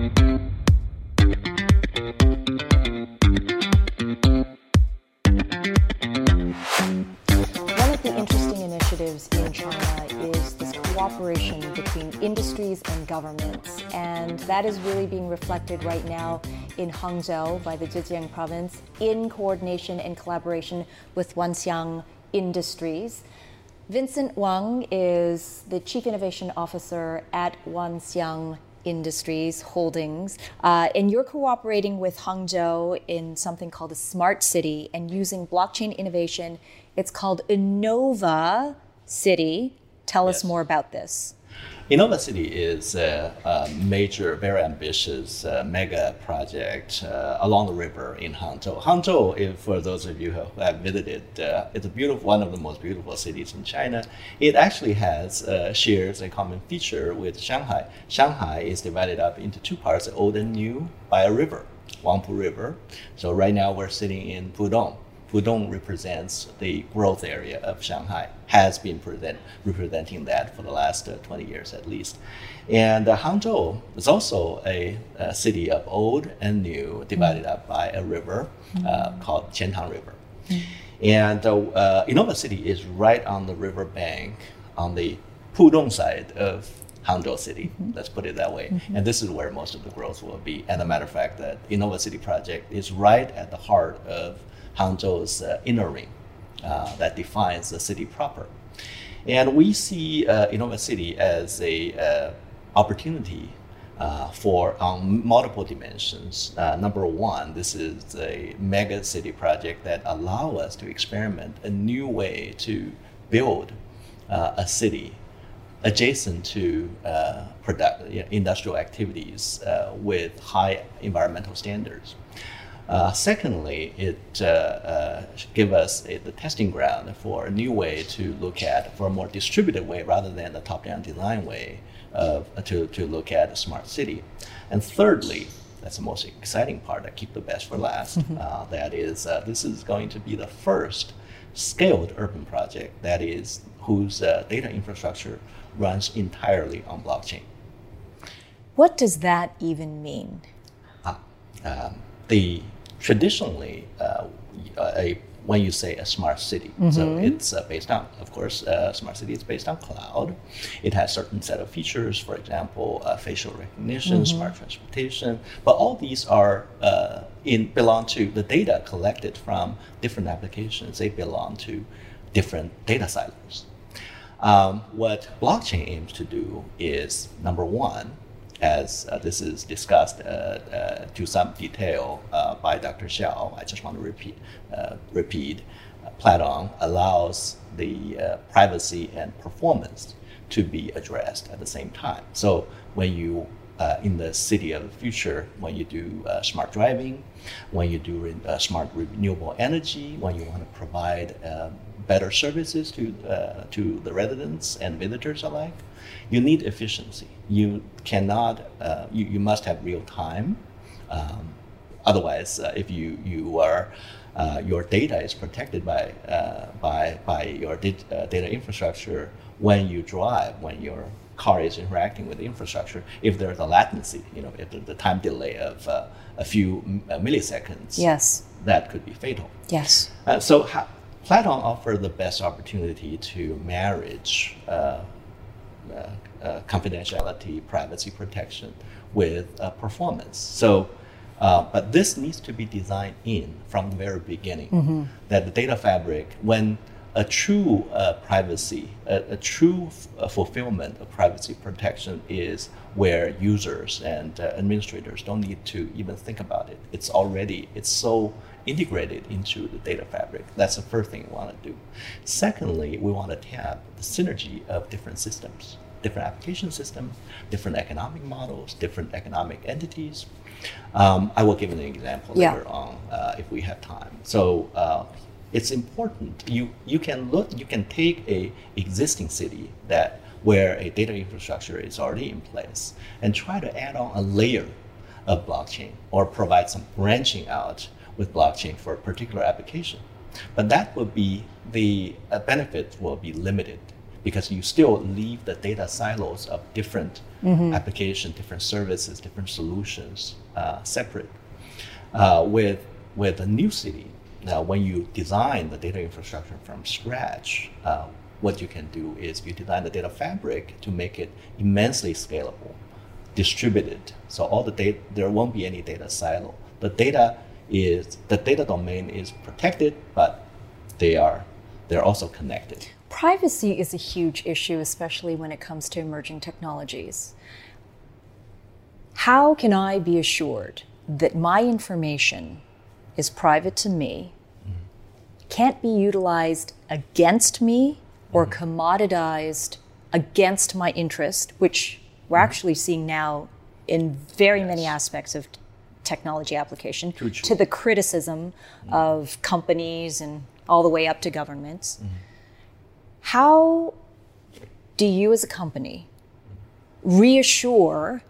One of the interesting initiatives in China is this cooperation between industries and governments, and that is really being reflected right now in Hangzhou by the Zhejiang province in coordination and collaboration with Wanxiang Industries. Vincent Wang is the Chief Innovation Officer at Wanxiang Industries Holdings, uh, and you're cooperating with Hangzhou in something called a smart city and using blockchain innovation. It's called Innova City. Tell us more about this. Innova City is a, a major, very ambitious uh, mega project uh, along the river in Hangzhou. Hangzhou, if, for those of you who have visited, uh, it's a beautiful, one of the most beautiful cities in China. It actually has uh, shares a common feature with Shanghai. Shanghai is divided up into two parts, old and new, by a river, Huangpu River. So right now we're sitting in Pudong. Pudong represents the growth area of Shanghai, has been present, representing that for the last uh, 20 years at least. And uh, Hangzhou is also a, a city of old and new, divided up by a river uh, called Qiantang River. And uh, uh, Innova City is right on the river bank on the Pudong side of Hangzhou City. Let's put it that way. And this is where most of the growth will be. And a matter of fact, that Innova City project is right at the heart of Hangzhou's uh, inner ring uh, that defines the city proper. And we see uh, Innova City as a uh, opportunity uh, for on multiple dimensions. Uh, number one, this is a mega city project that allow us to experiment a new way to build uh, a city adjacent to product, you know, industrial activities with high environmental standards. Uh, secondly, it uh, uh, give us a, the testing ground for a new way to look at, for a more distributed way rather than the top-down design way of, uh, to, to look at a smart city. And thirdly, that's the most exciting part. I keep the best for last. Uh, that is, uh, this is going to be the first scaled urban project that is whose uh, data infrastructure runs entirely on blockchain. What does that even mean? um, the traditionally uh, a when you say a smart city, so it's uh, based on, of course, uh, smart city is based on cloud. It has certain set of features, for example, uh, facial recognition, smart transportation. But all these are uh, in belong to the data collected from different applications. They belong to different data silos. Um, what blockchain aims to do is number one, as uh, this is discussed uh, uh, to some detail uh, by Dr. Xiao, I just want to repeat. Uh, repeat. Uh, Platon allows the privacy and performance to be addressed at the same time. So when you in the city of the future, when you do smart driving, when you do smart renewable energy, when you want to provide better services to to the residents and visitors alike, you need efficiency. You cannot. Uh, you, you must have real time. Um, otherwise, uh, if you you are uh, your data is protected by uh, by by your uh, data infrastructure when you drive, when your car is interacting with the infrastructure. If there's a latency, you know, if the, time delay of uh, a few milliseconds, Yes. that could be fatal. Yes. Uh, so ha- Platon offered the best opportunity to marriage uh, uh, uh, confidentiality, privacy protection with uh, performance. So, uh, but this needs to be designed in from the very beginning. That the data fabric, when a true uh, privacy, a, a true f- uh, fulfillment of privacy protection is where users and uh, administrators don't need to even think about it. It's already, it's so integrated into the data fabric. That's the first thing we want to do. Secondly, we want to tap the synergy of different systems, different application systems, different economic models, different economic entities. Um, I will give an example Yeah. later on uh, if we have time. So uh, it's important. You you can look. You can take a existing city that where a data infrastructure is already in place and try to add on a layer of blockchain or provide some branching out with blockchain for a particular application. But that will be the uh, benefits will be limited because you still leave the data silos of different mm-hmm. applications, different services, different solutions uh, separate. Uh, with with a new city, now when you design the data infrastructure from scratch, uh, what you can do is you design the data fabric to make it immensely scalable, distributed. So all the data there won't be any data silo. The data is the data domain is protected, but they are they're also connected. Privacy is a huge issue, especially when it comes to emerging technologies. How can I be assured that my information is private to me, can't be utilized against me or mm-hmm. commoditized against my interest, which we're mm-hmm. actually seeing now in very yes. many aspects of technology application, to the criticism mm-hmm. of companies and all the way up to governments. Mm-hmm. How do you, as a company, reassure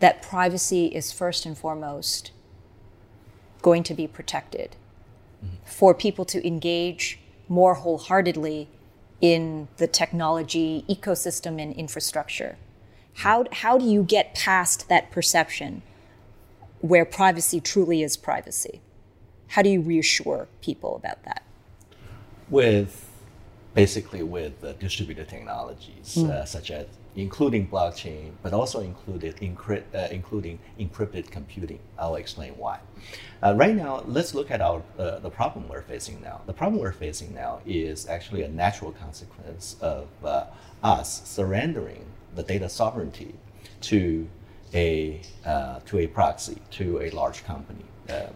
that privacy is first and foremost going to be protected mm-hmm. for people to engage more wholeheartedly in the technology ecosystem and infrastructure? How, how do you get past that perception where privacy truly is privacy? How do you reassure people about that? With basically with uh, distributed technologies mm. uh, such as including blockchain, but also included uh, including encrypted computing. I'll explain why. Uh, right now, let's look at our uh, the problem we're facing now. The problem we're facing now is actually a natural consequence of uh, us surrendering the data sovereignty to a to a proxy to a large company. the,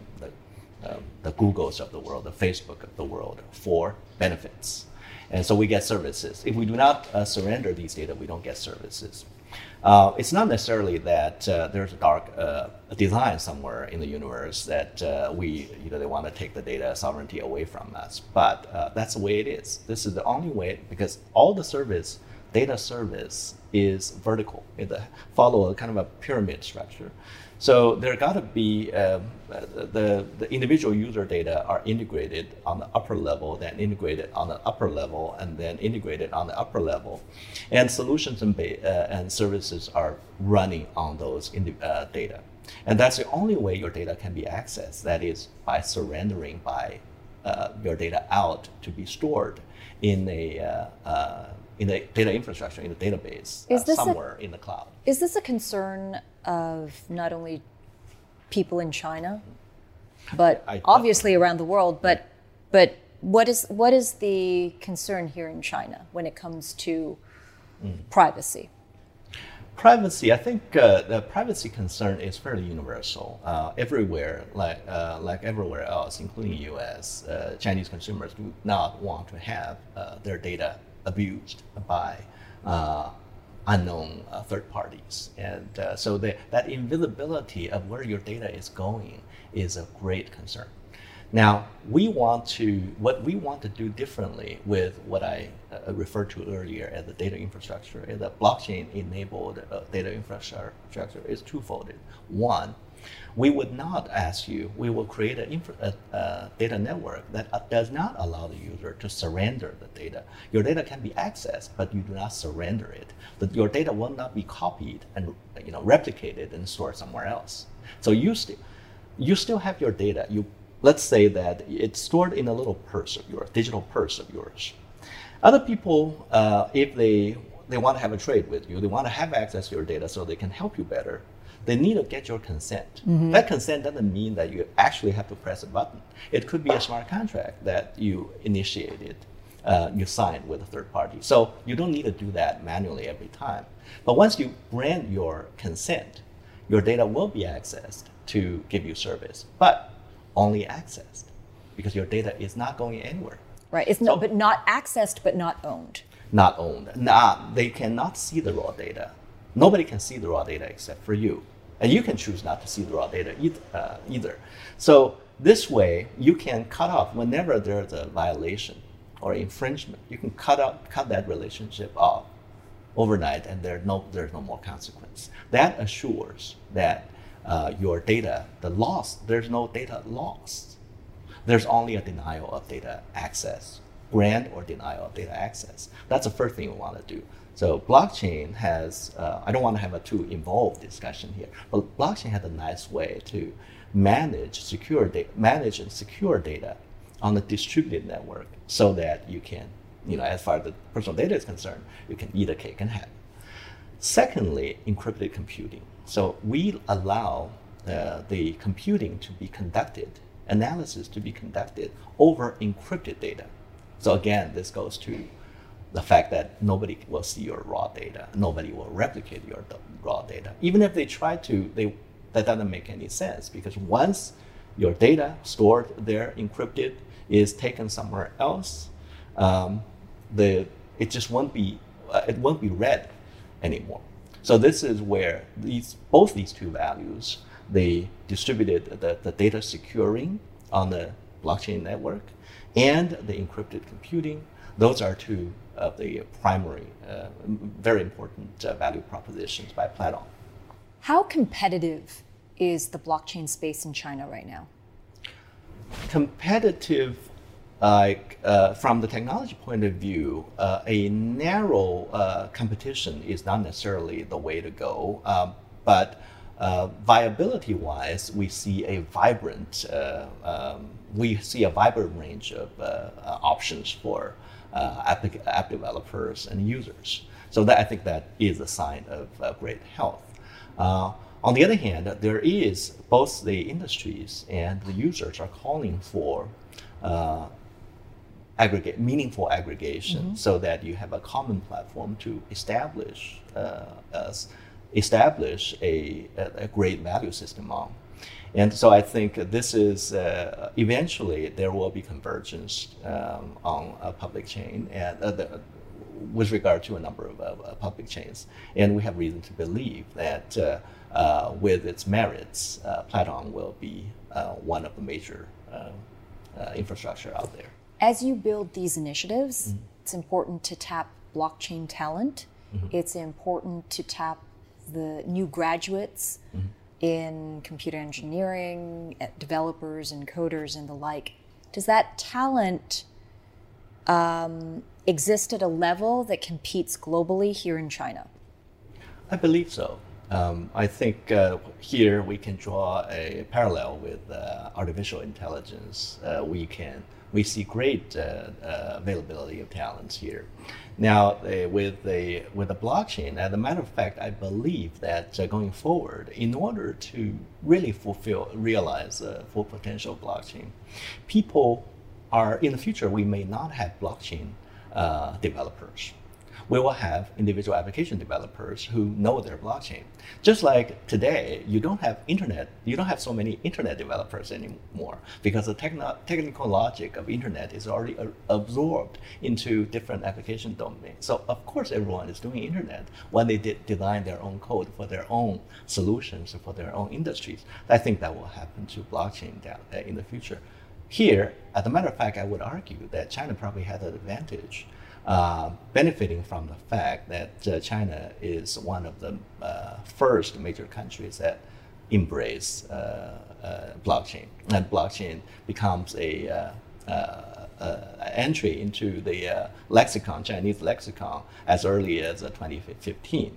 um, the Googles of the world, the Facebook of the world, for benefits. And so we get services. If we do not uh, surrender these data, we don't get services. Uh, it's not necessarily that uh, there's a dark uh, design somewhere in the universe that uh, we, you know, they want to take the data sovereignty away from us. But uh, that's the way it is. This is the only way because all the service, data service, is vertical. It follow a kind of a pyramid structure. So there got to be um, the, the individual user data are integrated on the upper level, then integrated on the upper level, and then integrated on the upper level. And solutions and, uh, and services are running on those uh, data. And that's the only way your data can be accessed. That is by surrendering by uh, your data out to be stored in a uh, uh, in the data infrastructure in the database uh, somewhere a, in the cloud. Is this a concern of not only people in China, but I, I, obviously around the world. But but what is what is the concern here in China when it comes to mm. privacy? Privacy, I think uh, the privacy concern is fairly universal. Uh, everywhere, like uh, like everywhere else, including U.S., uh, Chinese consumers do not want to have uh, their data abused by uh, unknown third parties. And so the, that invisibility of where your data is going is a great concern. Now, we want to, what we want to do differently with what I uh, referred to earlier as the data infrastructure, the blockchain enabled uh, data infrastructure is twofold. One, we would not ask you, we will create a, infra, data network that uh, does not allow the user to surrender the data. Your data can be accessed, but you do not surrender it. But your data will not be copied and you know, replicated and stored somewhere else. So you, st- you still have your data. You, let's say that it's stored in a little purse of yours, digital purse of yours. Other people, uh, if they, they want to have a trade with you, they want to have access to your data so they can help you better, they need to get your consent. Mm-hmm. That consent doesn't mean that you actually have to press a button. It could be a smart contract that you initiated, uh, you signed with a third party. So you don't need to do that manually every time. But once you grant your consent, your data will be accessed to give you service, but only accessed because your data is not going anywhere. Right. It's so, not, but not accessed, but not owned. Not owned. Not, they cannot see the raw data. Nobody can see the raw data except for you. And you can choose not to see the raw data either. Uh, either. So this way, you can cut off whenever there's a violation or infringement. You can cut out cut that relationship off overnight, and there's no there's no more consequence. That assures that uh, your data, the loss, there's no data loss. There's only a denial of data access grant or denial of data access. That's the first thing we want to do. So blockchain has, uh, I don't want to have a too involved discussion here, but blockchain has a nice way to manage secure data, manage and secure data on a distributed network so that you can, you know, as far as the personal data is concerned, you can eat a cake and have. Secondly, encrypted computing. So we allow uh, the computing to be conducted, analysis to be conducted over encrypted data. So again, this goes to the fact that nobody will see your raw data, nobody will replicate your raw data. Even if they try to, they, that doesn't make any sense because once your data stored there, encrypted, is taken somewhere else, um, the, it just won't be, uh, it won't be read anymore. So this is where these, both these two values they distributed, the, the data securing on the blockchain network and the encrypted computing, those are two of the primary, uh, very important uh, value propositions by Platon. How competitive is the blockchain space in China right now? Competitive, like uh, from the technology point of view, uh, a narrow uh, competition is not necessarily the way to go. Um, but uh, viability wise, we see a vibrant, um, we see a vibrant range of options for uh, app, app developers and users. So that I think that is a sign of uh, great health. Uh, on the other hand, there is both the industries and the users are calling for uh, aggregate meaningful aggregation mm-hmm. so that you have a common platform to establish uh, establish a, a, great value system on. And so I think this is uh, eventually there will be convergence um, on a public chain and uh, the, with regard to a number of uh, public chains. And we have reason to believe that uh, uh, with its merits, uh, Platon will be one of the major infrastructure out there. As you build these initiatives, mm-hmm. it's important to tap blockchain talent. Mm-hmm. It's important to tap the new graduates. Mm-hmm in computer engineering, developers and coders and the like. Does that talent um, exist at a level that competes globally here in China? I believe so. Um, I think uh, here we can draw a parallel with uh, artificial intelligence. Uh, we can we see great uh, uh, availability of talents here. Now, uh, with the with the blockchain, as a matter of fact, I believe that going forward, in order to really fulfill, realize the full potential of blockchain, people are in the future. We may not have blockchain developers we will have individual application developers who know their blockchain. Just like today, you don't have internet, you don't have so many internet developers anymore because the techno- technical logic of internet is already absorbed into different application domains. So of course, everyone is doing internet when they de- design their own code for their own solutions for their own industries. I think that will happen to blockchain down, uh, in the future. Here, as a matter of fact, I would argue that China probably has an advantage uh, benefiting from the fact that uh, China is one of the uh, first major countries that embrace uh, uh, blockchain, and blockchain becomes a entry into the lexicon, Chinese lexicon, as early as 2015.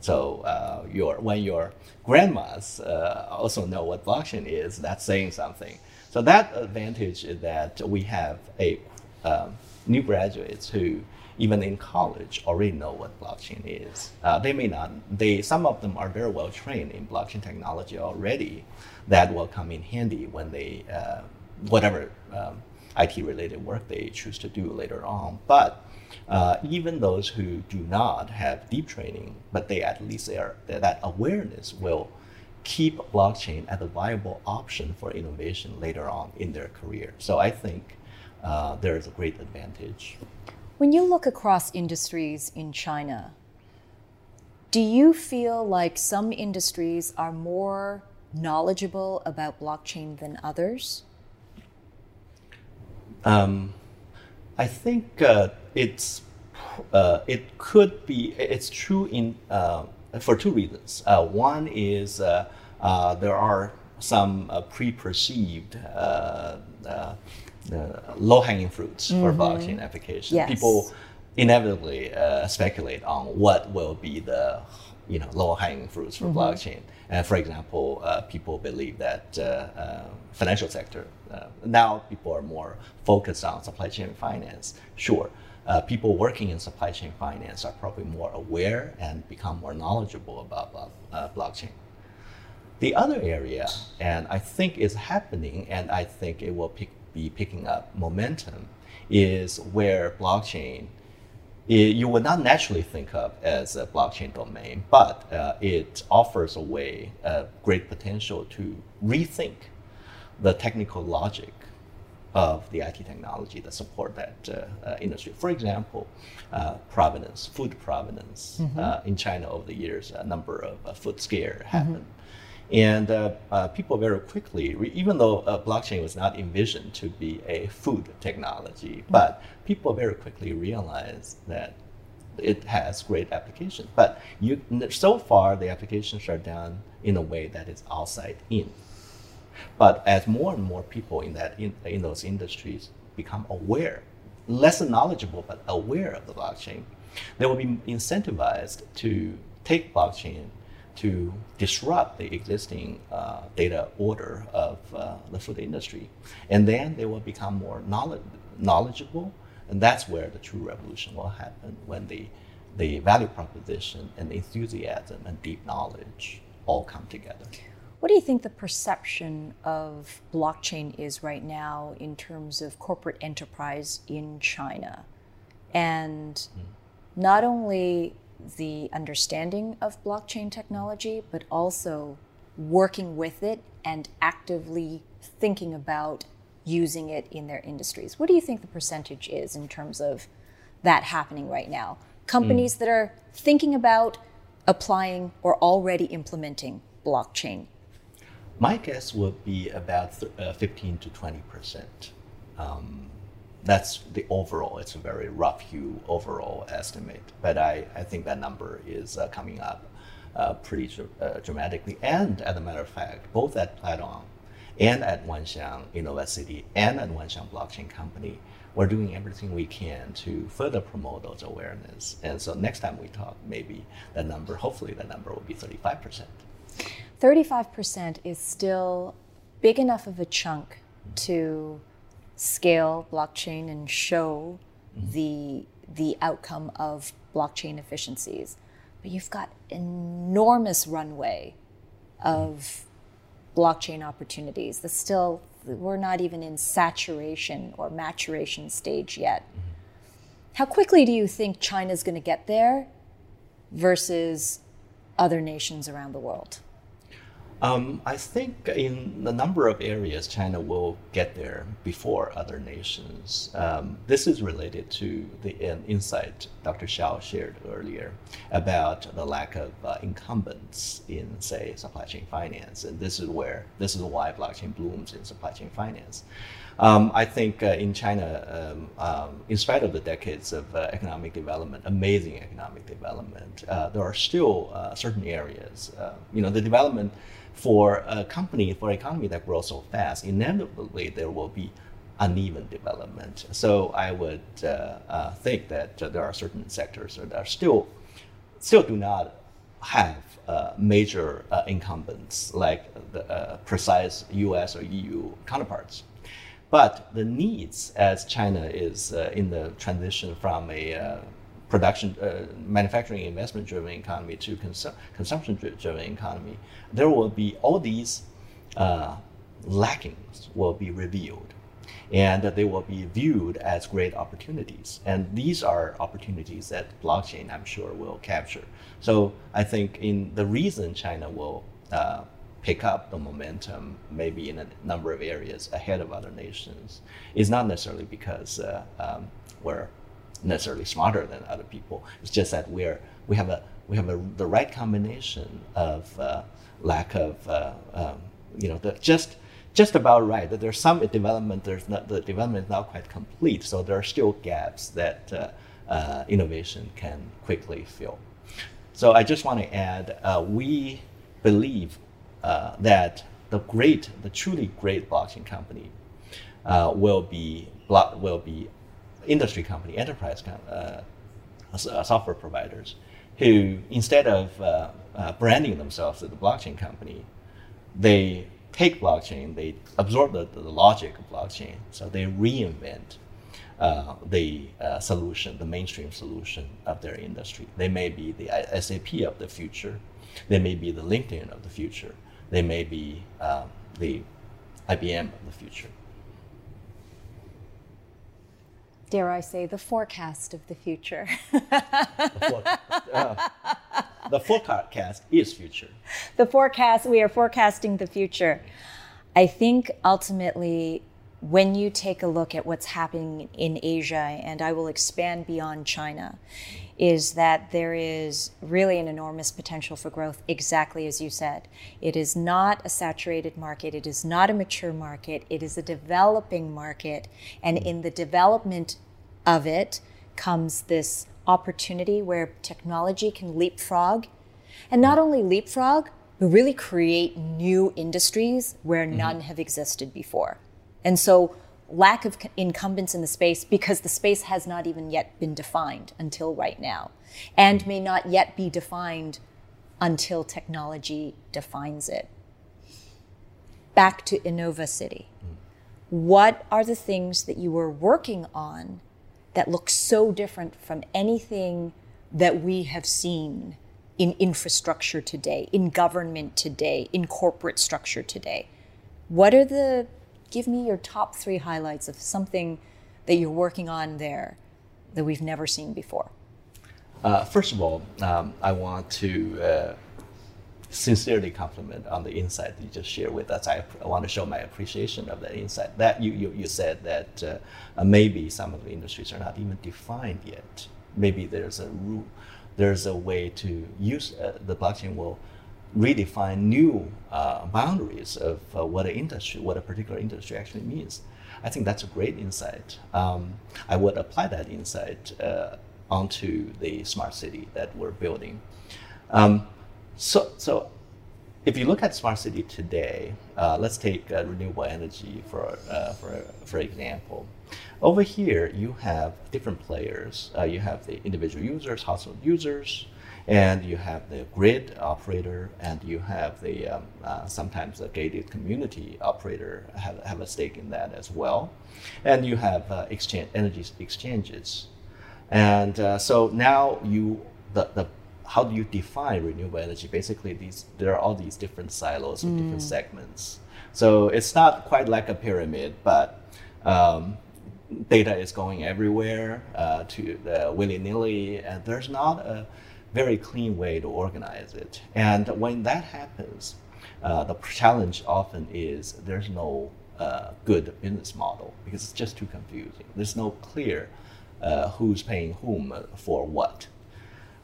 So your when your grandmas also know what blockchain is, that's saying something. So that advantage is that we have a um, new graduates who even in college already know what blockchain is. Uh, they may not. They some of them are very well trained in blockchain technology already. That will come in handy when they uh, whatever um, IT related work they choose to do later on. But uh, even those who do not have deep training, but they at least are, that awareness will keep blockchain as a viable option for innovation later on in their career. So I think uh, there is a great advantage. When you look across industries in China, do you feel like some industries are more knowledgeable about blockchain than others? Um, I think uh, it's uh, it could be it's true in uh, for two reasons. Uh, one is uh, uh, there are some pre-perceived low hanging fruits for blockchain application. Yes. People inevitably uh, speculate on what will be the you know low hanging fruits for blockchain. And for example, uh, people believe that uh, uh, financial sector uh, now people are more focused on supply chain finance. Sure. Uh, people working in supply chain finance are probably more aware and become more knowledgeable about blo- uh, blockchain. The other area, and I think is happening, and I think it will pick, be picking up momentum, is where blockchain i- you would not naturally think of as a blockchain domain, but uh, it offers a way, uh, great potential to rethink the technical logic of the IT technology that support that uh, uh, industry. For example, uh, provenance, food provenance. Uh, in China over the years, a number of uh, food scare happened. And uh, uh, people very quickly, even though uh, blockchain was not envisioned to be a food technology, but people very quickly realized that it has great applications. But you, so far, the applications are done in a way that is outside in. But as more and more people in that in, in those industries become aware, less knowledgeable but aware of the blockchain, they will be incentivized to take blockchain to disrupt the existing uh, data order of uh, the food industry, and then they will become more knowledge, knowledgeable, and that's where the true revolution will happen when the the value proposition and enthusiasm and deep knowledge all come together. What do you think the perception of blockchain is right now in terms of corporate enterprise in China? And not only the understanding of blockchain technology, but also working with it and actively thinking about using it in their industries. What do you think the percentage is in terms of that happening right now? Companies that are thinking about applying or already implementing blockchain My guess would be about th- uh, 15 to 20 percent. Um, that's the overall. It's a very rough hue overall estimate, but I, I think that number is uh, coming up uh, pretty uh, dramatically. And as a matter of fact, both at Platon and at Wanxiang Innovacity and at Wanxiang Blockchain Company, we're doing everything we can to further promote those awareness. And so next time we talk, maybe that number, hopefully that number will be 35 percent. 35% is still big enough of a chunk to scale blockchain and show the the outcome of blockchain efficiencies. But you've got enormous runway of blockchain opportunities the still we're not even in saturation or maturation stage yet. How quickly do you think china's going to get there versus other nations around the world Um, I think in a number of areas, China will get there before other nations. Um, this is related to the insight Dr. Xiao shared earlier about the lack of uh, incumbents in, say, supply chain finance, and this is where this is why blockchain blooms in supply chain finance. Um, I think uh, in China, um, um, in spite of the decades of uh, economic development, amazing economic development, uh, there are still uh, certain areas. You know, the development for a company, for economy that grows so fast, inevitably there will be uneven development. So I would uh, uh, think that uh, there are certain sectors that are still still do not have uh, major uh, incumbents like the uh, precise U.S. or EU counterparts. But the needs, as China is in the transition from a production, uh, manufacturing, investment-driven economy to consu- consumption-driven economy, there will be all these uh, lackings will be revealed, and they will be viewed as great opportunities. And these are opportunities that blockchain, I'm sure, will capture. So I think in the reason China will uh, pick up the momentum, maybe in a number of areas ahead of other nations, is not necessarily because uh, um, we're necessarily smarter than other people. It's just that we're we have a we have a, the right combination of uh, lack of uh, um, you know the just just about right. That there's some development. There's not the development is not quite complete, so there are still gaps that uh, uh, innovation can quickly fill. So I just want to add, uh, we believe uh, that the great, the truly great blockchain company will be will be industry company, enterprise uh, uh, software providers, who instead of uh, uh, branding themselves as a blockchain company, they take blockchain, they absorb the, the logic of blockchain, so they reinvent uh, the uh, solution, the mainstream solution of their industry. They may be the SAP of the future, they may be the LinkedIn of the future, they may be the IBM of the future. Dare I say, the forecast of the future. the, uh, the forecast is future. The forecast, we are forecasting the future. I think ultimately when you take a look at what's happening in Asia, and I will expand beyond China, is that there is really an enormous potential for growth, exactly as you said. It is not a saturated market, it is not a mature market, it is a developing market. And in the development of it comes this opportunity where technology can leapfrog. And not only leapfrog, but really create new industries where mm-hmm. none have existed before. And so, lack of incumbents in the space because the space has not even yet been defined until right now, and may not yet be defined until technology defines it. Back to Innova City. What are the things that you were working on that look so different from anything that we have seen in infrastructure today, in government today, in corporate structure today? What are the give me your top three highlights of something that you're working on there that we've never seen before. Uh, first of all, um, I want to uh, sincerely compliment on the insight you just shared with us. I, I, want to show my appreciation of that insight. That you, you, you said that uh, uh maybe some of the industries are not even defined yet. Maybe there's a rule, there's a way to use uh, the blockchain will redefine new uh, boundaries of uh, what an industry, what a particular industry actually means. I think that's a great insight. Um, I would apply that insight uh, onto the smart city that we're building. Um, so, so if you look at smart city today, uh, let's take uh, renewable energy for, uh, for, for example. Over here, you have different players. you have the individual users, household users, and you have the grid operator, and you have the um, uh, sometimes the gated community operator have, have a stake in that as well, and you have uh, exchange energy exchanges, and uh, so now you the, the how do you define renewable energy? Basically, these there are all these different silos or mm. different segments. So it's not quite like a pyramid, but um, data is going everywhere uh, to uh, willy nilly, and there's not a very clean way to organize it. And when that happens, uh, the challenge often is there's no uh, good business model because it's just too confusing. There's no clear uh, who's paying whom for what.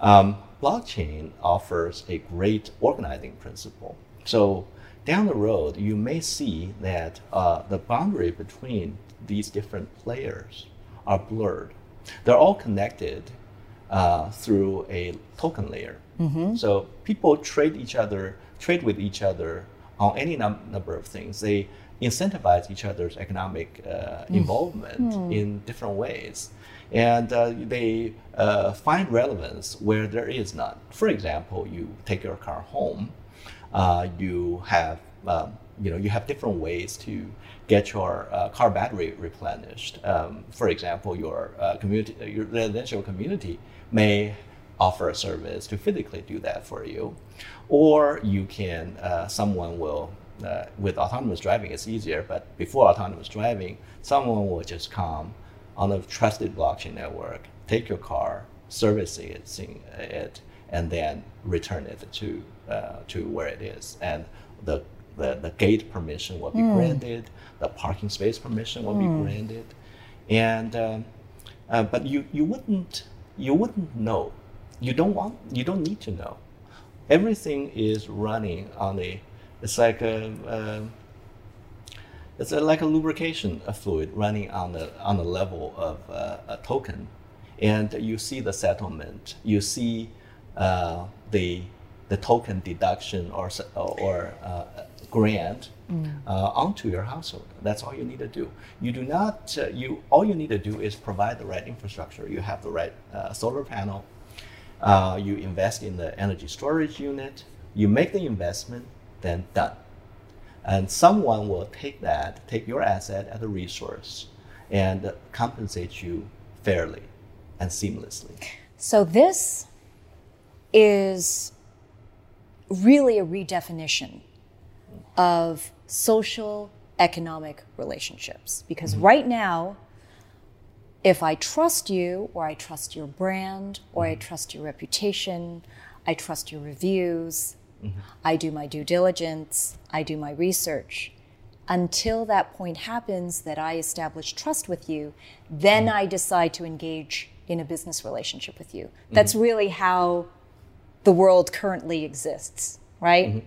Um, blockchain offers a great organizing principle. So down the road, you may see that uh, the boundary between these different players are blurred. They're all connected uh, through a token layer. Mm-hmm. So people trade each other, trade with each other on any num- number of things. They incentivize each other's economic uh, mm. involvement mm. in different ways. And uh, they uh, find relevance where there is none. For example, you take your car home, uh, you have um, you know you have different ways to get your uh, car battery replenished. Um, for example, your uh, community, your residential community may offer a service to physically do that for you. Or you can, uh, someone will, with autonomous driving, it's easier, but before autonomous driving, someone will just come on a trusted blockchain network, take your car, service it, it and then return it to, uh, to where it is. And the, the, the gate permission will be mm. granted, the parking space permission will mm. be hmm. granted. And, um, uh, but you, you wouldn't you wouldn't know. You don't want. You don't need to know. Everything is running on a. It's like a. a it's a, like a lubrication a fluid running on the on the level of uh, a token, and you see the settlement. You see uh, the the token deduction or or uh, grant uh, onto your household. That's all you need to do. You do not. Uh, you all you need to do is provide the right infrastructure. You have the right uh, solar panel. Uh, you invest in the energy storage unit. You make the investment, then done. And someone will take that, take your asset as a resource, and compensate you fairly and seamlessly. So this is really a redefinition of social economic relationships. Because mm-hmm. right now if I trust you, or I trust your brand, or I mm-hmm. trust your reputation, I trust your reviews, Mm-hmm. I do my due diligence, I do my research. Until that point happens that I establish trust with you, then mm-hmm. I decide to engage in a business relationship with you. Mm-hmm. That's really how the world currently exists, right?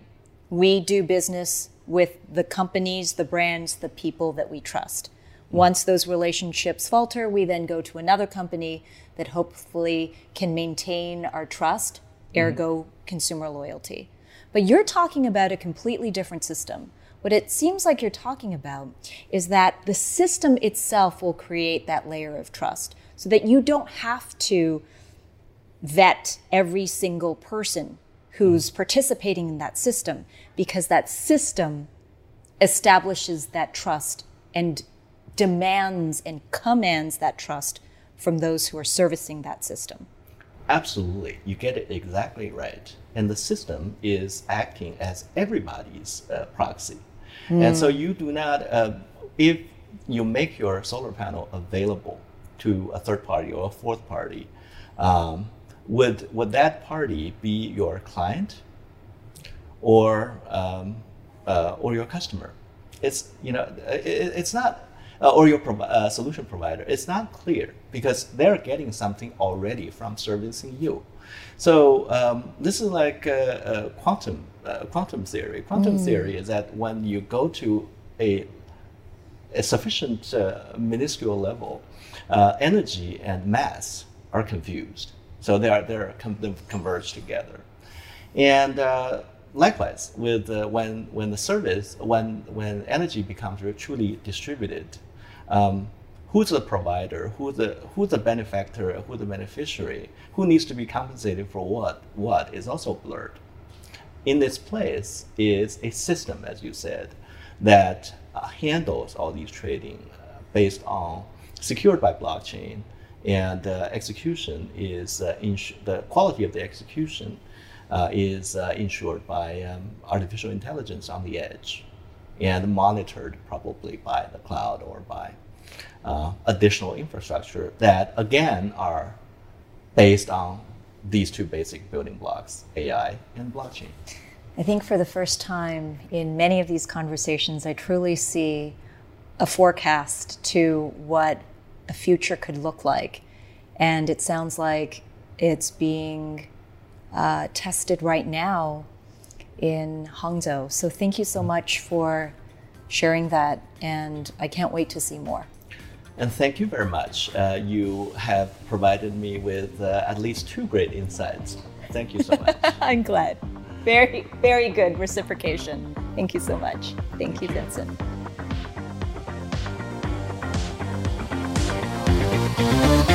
We do business with the companies, the brands, the people that we trust. Once those relationships falter, we then go to another company that hopefully can maintain our trust, ergo consumer loyalty. But you're talking about a completely different system. What it seems like you're talking about is that the system itself will create that layer of trust so that you don't have to vet every single person who's participating in that system because that system establishes that trust and demands and commands that trust from those who are servicing that system. Absolutely, you get it exactly right. And the system is acting as everybody's uh, proxy. And so you do not, uh, if you make your solar panel available to a third party or a fourth party, um, would, would that party be your client or, um, uh, or your customer? It's, you know, it, it's not, uh, or your provi- uh, solution provider. It's not clear because they're getting something already from servicing you. So um, this is like uh, quantum uh, quantum theory. Quantum theory is that when you go to a a sufficient uh, minuscule level, uh, energy and mass are confused. So they are they're they've converged together, and uh, likewise with uh, when when the service when when energy becomes truly distributed. Um, Who's the provider? Who's the who's the benefactor? Who's the beneficiary? Who needs to be compensated for what? What is also blurred in this place is a system, as you said, that uh, handles all these trading uh, based on secured by blockchain, and uh, execution is uh, the quality of the execution uh, is uh, ensured by um, artificial intelligence on the edge, and monitored probably by the cloud or by additional infrastructure that again are based on these two basic building blocks AI and blockchain. I think for the first time in many of these conversations, I truly see a forecast to what a future could look like. And it sounds like it's being uh, tested right now in Hangzhou. So thank you so much for sharing that. And I can't wait to see more. And thank you very much. Uh, you have provided me with uh, at least two great insights. Thank you so much. I'm glad. Very, very good reciprocation. Thank you so much. Thank you, Vincent. Thank you.